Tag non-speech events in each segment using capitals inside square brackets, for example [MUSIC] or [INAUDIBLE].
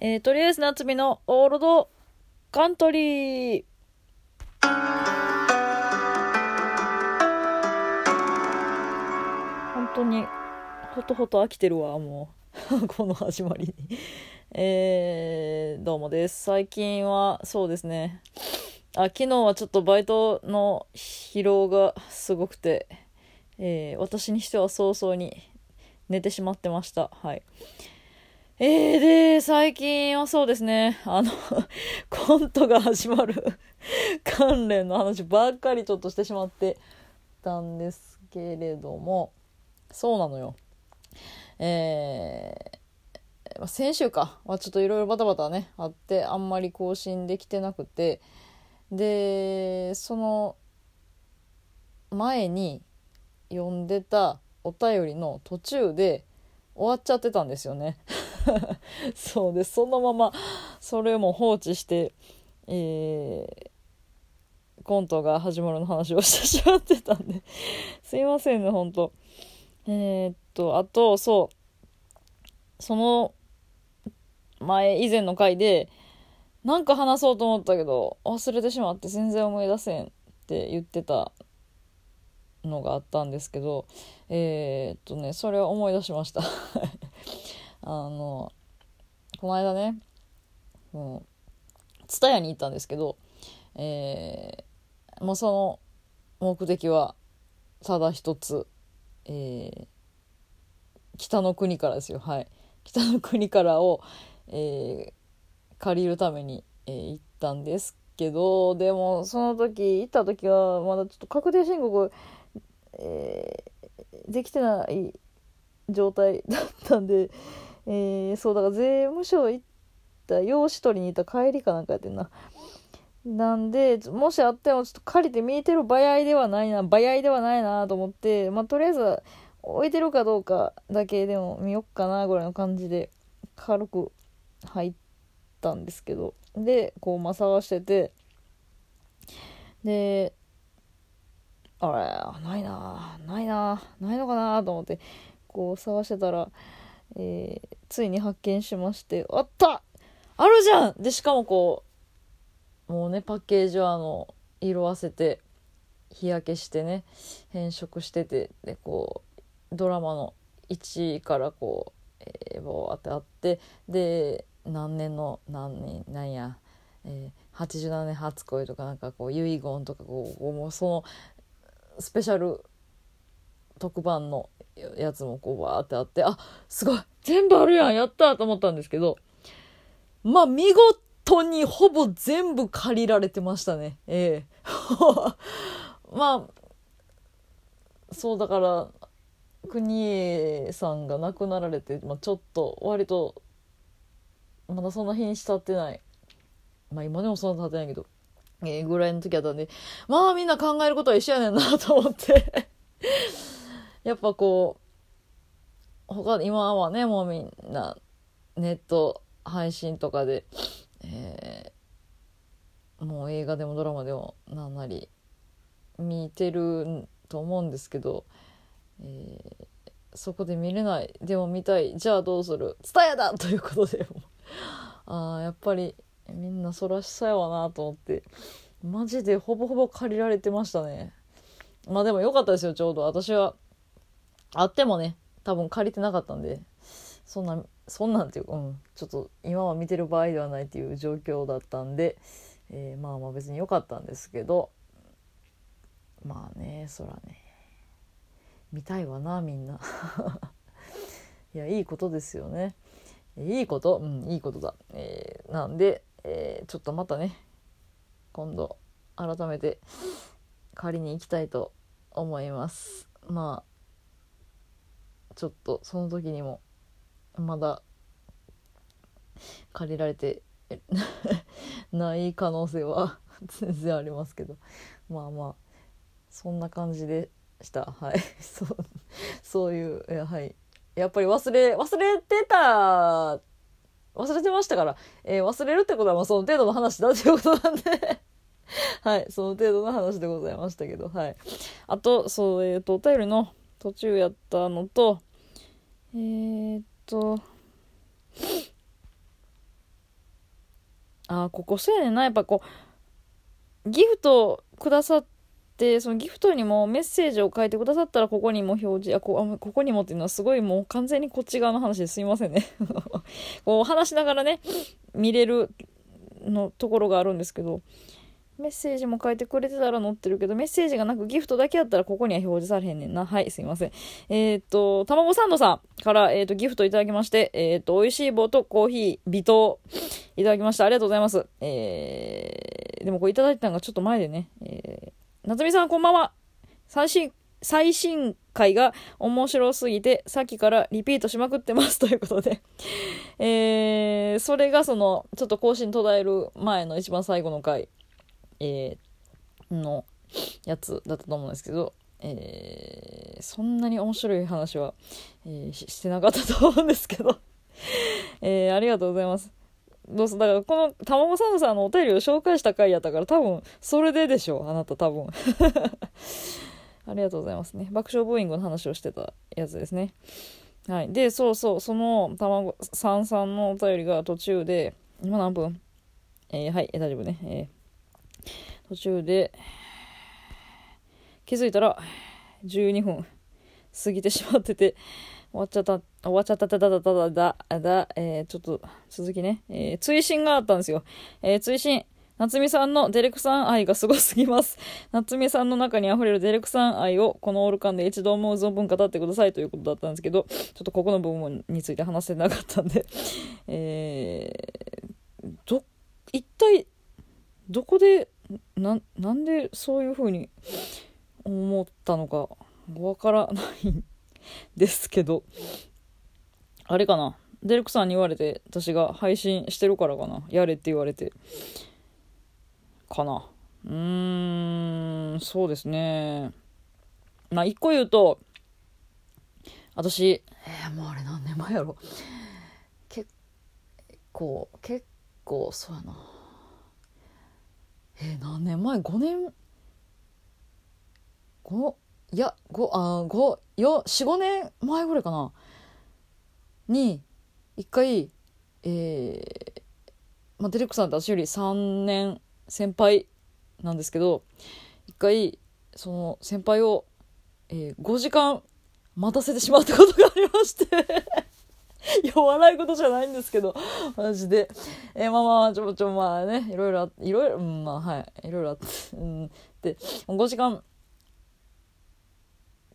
えー、とりあえず夏日のオールドカントリー。本当に、ほとほと飽きてるわ、もう。[LAUGHS] この始まりに。えー、どうもです。最近は、そうですね。あ、昨日はちょっとバイトの疲労がすごくて、えー、私にしては早々に寝てしまってました。はい。えー、で、最近はそうですね、あの [LAUGHS] コントが始まる関連の話ばっかりちょっとしてしまってたんですけれども、そうなのよ。えー、先週かはちょっといろいろバタバタね、あって、あんまり更新できてなくて、で、その前に読んでたお便りの途中で終わっちゃってたんですよね。[LAUGHS] そうです。そのままそれも放置して、えー、コントが始まるの話をしてしまってたんで。すいませんねほんとえー、っとあとそう。その前以前の回でなんか話そうと思ったけど忘れてしまって全然思い出せんって言ってたのがあったんですけどえー、っとねそれを思い出しました。あのこの間ねもう蔦屋に行ったんですけどえー、もうその目的はただ一つ、えー、北の国からですよ。はい。北の国からを、えー、借りるために、えー、行ったんですけどでもその時行った時はまだちょっと確定申告、えー、できてない状態だったんでえー、そうだから税務署行った用紙取りに行った帰りかなんかやってんな。なんでもしあってもちょっと借りて見えてる場合ではないな場合ではないなと思ってまあとりあえず置いてるかどうかだけでも見よっかなぐらいの感じで軽く入ったんですけど。でこうまあ探してて。であれないなないなないのかなと思ってこう探してたらえー、ついに発見しまして、あった！あるじゃん！で、しかもこう、もうね、パッケージはあの、色あせて、日焼けしてね、変色してて、で、こう、ドラマの1位からこう、えー、ボーってあって、で、何年の、何年、なんや、えー、87年初恋とかなんかこう、遺言とかこう、もうその、スペシャル特番のやつもこうわーってあって、あ、すごい全部あるやんやったと思ったんですけど、まあ見事にほぼ全部借りられてましたね。ええ。[LAUGHS] まあ、そうだから、国枝さんが亡くなられて、まあ、ちょっと割とまだそんな日にしたってない。まあ今でもそんな経ってないけど、えー、ぐらいの時やったんでまあみんな考えることは一緒やねんなと思って。やっぱこう他今はねもうみんなネット配信とかで、えー、もう映画でもドラマでも何なり見てると思うんですけど、えー、そこで見れないでも見たい。じゃあどうする？伝えだ！ということで。[LAUGHS] あやっぱりみんなそらしさやわなと思って。マジでほぼほぼ借りられてましたね。まあでも良かったですよちょうど。私はあってもね、多分借りてなかったんで、そんな、そんなんっていうか、うん、ちょっと今は見てる場合ではないっていう状況だったんで、えー、まあまあ別に良かったんですけど、まあね、そらね、見たいわな、みんな。[LAUGHS] いや、いいことですよね。いいこと、うん、いいことだ。えー、なんで、えー、ちょっとまたね、今度、改めて借りに行きたいと思います。まあちょっとその時にもまだ借りられて [LAUGHS] ない可能性は [LAUGHS] 全然ありますけど。まあまあそんな感じでした。はい。[LAUGHS] そうそういうやはい。やっぱり忘れ忘れてた忘れてましたから、えー、忘れるってことはまあその程度の話だということなんで。はい、その程度の話でございましたけど、はい。あと、そう、えっ、ー、と、お便りの途中やったのと、えー、っと、あここそうやねんな。やっぱこうギフトくださってそのギフトにもメッセージを書いてくださったらここにも表示あこあここにもっていうのはすごいもう完全にこっち側の話ですいませんね。[LAUGHS] こう話しながらね見れるのところがあるんですけどメッセージも書いてくれてたら載ってるけど、メッセージがなくギフトだけやったらここには表示されへんねんな。はい、すいません。えー、っと、たまごサンドさんから、えー、っと、ギフトいただきまして、えー、っと、美味しい棒とコーヒー、微糖いただきました。ありがとうございます。えー、でもこれいただいたのがちょっと前でね、えー、夏美さんこんばんは。最新、最新回が面白すぎて、さっきからリピートしまくってますということでえー、それがその、ちょっと更新途絶える前の一番最後の回えー、のやつだったと思うんですけど、えー、そんなに面白い話は、えー、してなかったと思うんですけど [LAUGHS] えー、ありがとうございます。どうぞ、だからこのたまごサンドさんのお便りを紹介した回やったから多分それででしょう、あなた多分。[LAUGHS] ありがとうございますね。爆笑ブーイングの話をしてたやつですね。はい。で、そうそう、そのたまごさんさんのお便りが途中で、今何分？えー、はいえ、大丈夫ね。えー途中で気づいたら12分過ぎてしまってて終わっちゃった終わっちゃったたたたただだだ、えー、ちょっと続きね、えー、追伸があったんですよ、えー、追伸。夏美さんのデレクさん愛がすごすぎます。夏美さんの中に溢れるデレクさん愛をこのオルカンで一度も存分語ってくださいということだったんですけど、ちょっとここの部分について話せなかったんで、えー、ど、一体、どこでなそういうふうに思ったのかわからないんですけど。あれかな？デルクさんに言われて私が配信してるからかな？やれって言われて。かな？うーんそうですね。まあ一個言うと私えー、もうあれ何年前やろ？結構結構そうやな。えー、何年前？5年5いや5あ5よ45年前ぐらいかな。に一回えー、まあ、デレックさんって私より3年先輩なんですけど一回その先輩を、えー、5時間待たせてしまったことがありまして。いや、笑い事じゃないんですけど、マジで。えー、まあまあ、ちょ、ちょ、まあね、いろいろあ、いろいろ、うん、まあ、はい、いろいろあって、うん、で、5時間、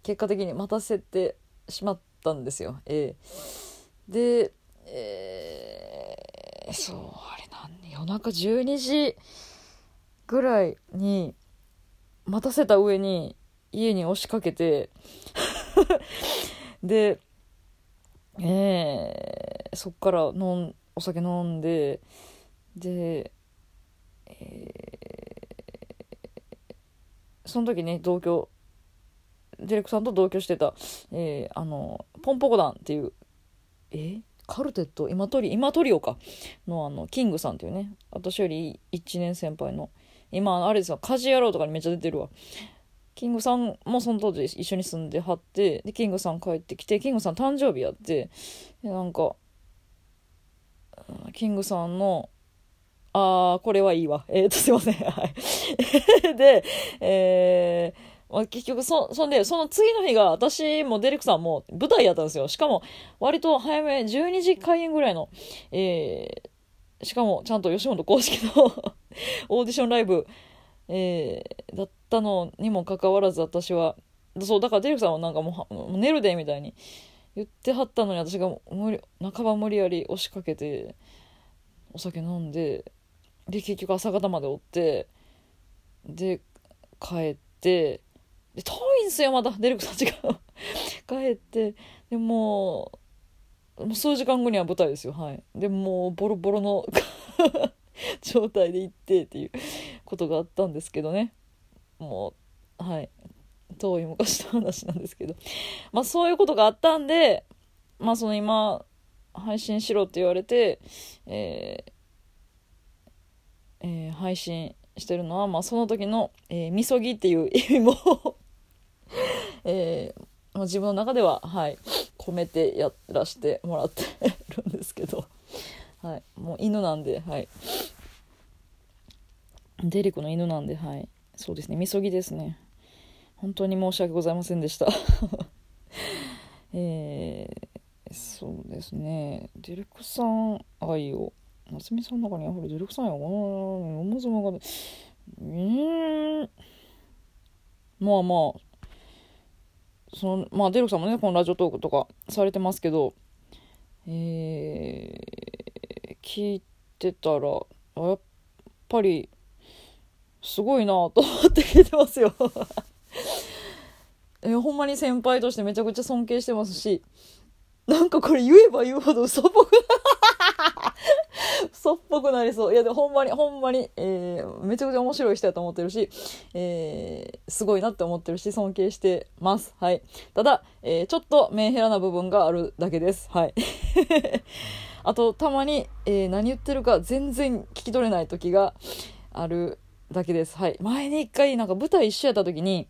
結果的に待たせてしまったんですよ。え。ー、で、え。ー、そう、あれなん夜中12時ぐらいに、待たせた上に、家に押しかけて。[LAUGHS] で、え。ー、そっから飲んお酒飲んでで、えー、その時ね同居ディレクさんと同居してた、えー、あのポンポコ団っていうえ？ー、カルテット？今トリ今トリオか。のあのキングさんっていうね。私より1年先輩の。今あれですよ。家事野郎とかにめっちゃ出てるわ。キングさんもその当時一緒に住んではってでキングさん帰ってきてキングさん誕生日やってでなんかキングさんのあーこれはいいわ。えー、っとすいません。はい。[LAUGHS] でえーまあ、結局そ、そんで、その次の日が、私もデレクさんも舞台やったんですよ。しかも、割と早め、12時開演ぐらいの、えー、しかも、ちゃんと吉本公式の [LAUGHS] オーディションライブ、えー、だったたのにもかかわらず私はそうだからデリフさんはなんかもう寝るでみたいに言ってはったのに私が無理半ば無理やり押しかけてお酒飲んでで結局朝方までおってで帰ってで遠いんですよまたデリクさんちが。帰ってで [LAUGHS] ももう数時間後には舞台ですよはい。でもうボロボロの [LAUGHS] 状態で行ってっていうことがあったんですけどね。もうはい遠い昔の話なんですけど。まあそういうことがあったんでまあその今配信しろって言われてえーえー、配信してるのは、まあ、その時の、えー、みそぎっていう意味も [LAUGHS] えー、まあ、自分の中では、はい、込めてやらせてもらってるんですけど、はい、もう犬なんで、はい、デレクの犬なんで、はい。そうですね、みそぎですね。本当に申し訳ございませんでした。[LAUGHS] えー、そうですね、デレクさん愛を、夏美さんの中にあふれデレクさん愛を、思わずもが、うん、まあまあ、その、まあ、デレクさんもね、このラジオトークとかされてますけど、えー、聞いてたら、やっぱり、すごいなと思って聞いてますよ。[LAUGHS] えほんまに先輩としてめちゃくちゃ尊敬してますしなんかこれ言えば言うほど嘘っぽく嘘っぽくなりそういやでもほんまにほんまに、えー、めちゃくちゃ面白い人やと思ってるし、えー、すごいなって思ってるし尊敬してます。はい。ただ、えー、ちょっとメンヘラな部分があるだけです。はい。[LAUGHS] あとたまに、え何言ってるか全然聞き取れない時がある。だけです。はい。前に一回、なんか舞台一緒やった時に、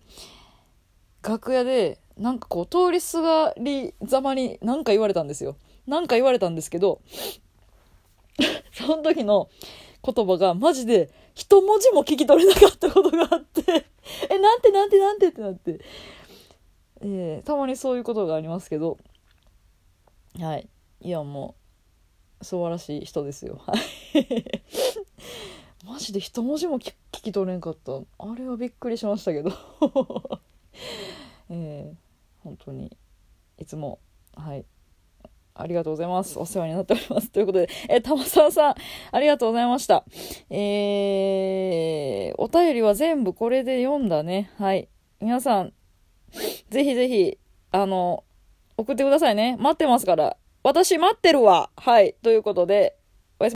楽屋で、なんかこう、通りすがりざまに何か言われたんですよ。なんか言われたんですけど、[LAUGHS] その時の言葉がマジで一文字も聞き取れなかったことがあって [LAUGHS] え、なんてなんてなんてってなって、えー、たまにそういうことがありますけど、はい。いや、もう、素晴らしい人ですよ。はい。マジで一文字も聞き取れんかったあれはびっくりしましたけど [LAUGHS] えー、本当にいつもはいありがとうございます。お世話になっております。ということで、えたまさんさん、ありがとうございました。えー、お便りは全部これで読んだね。はい。皆さん、ぜひぜひ、あの、送ってくださいね。待ってますから。私待ってるわ。はい。ということで、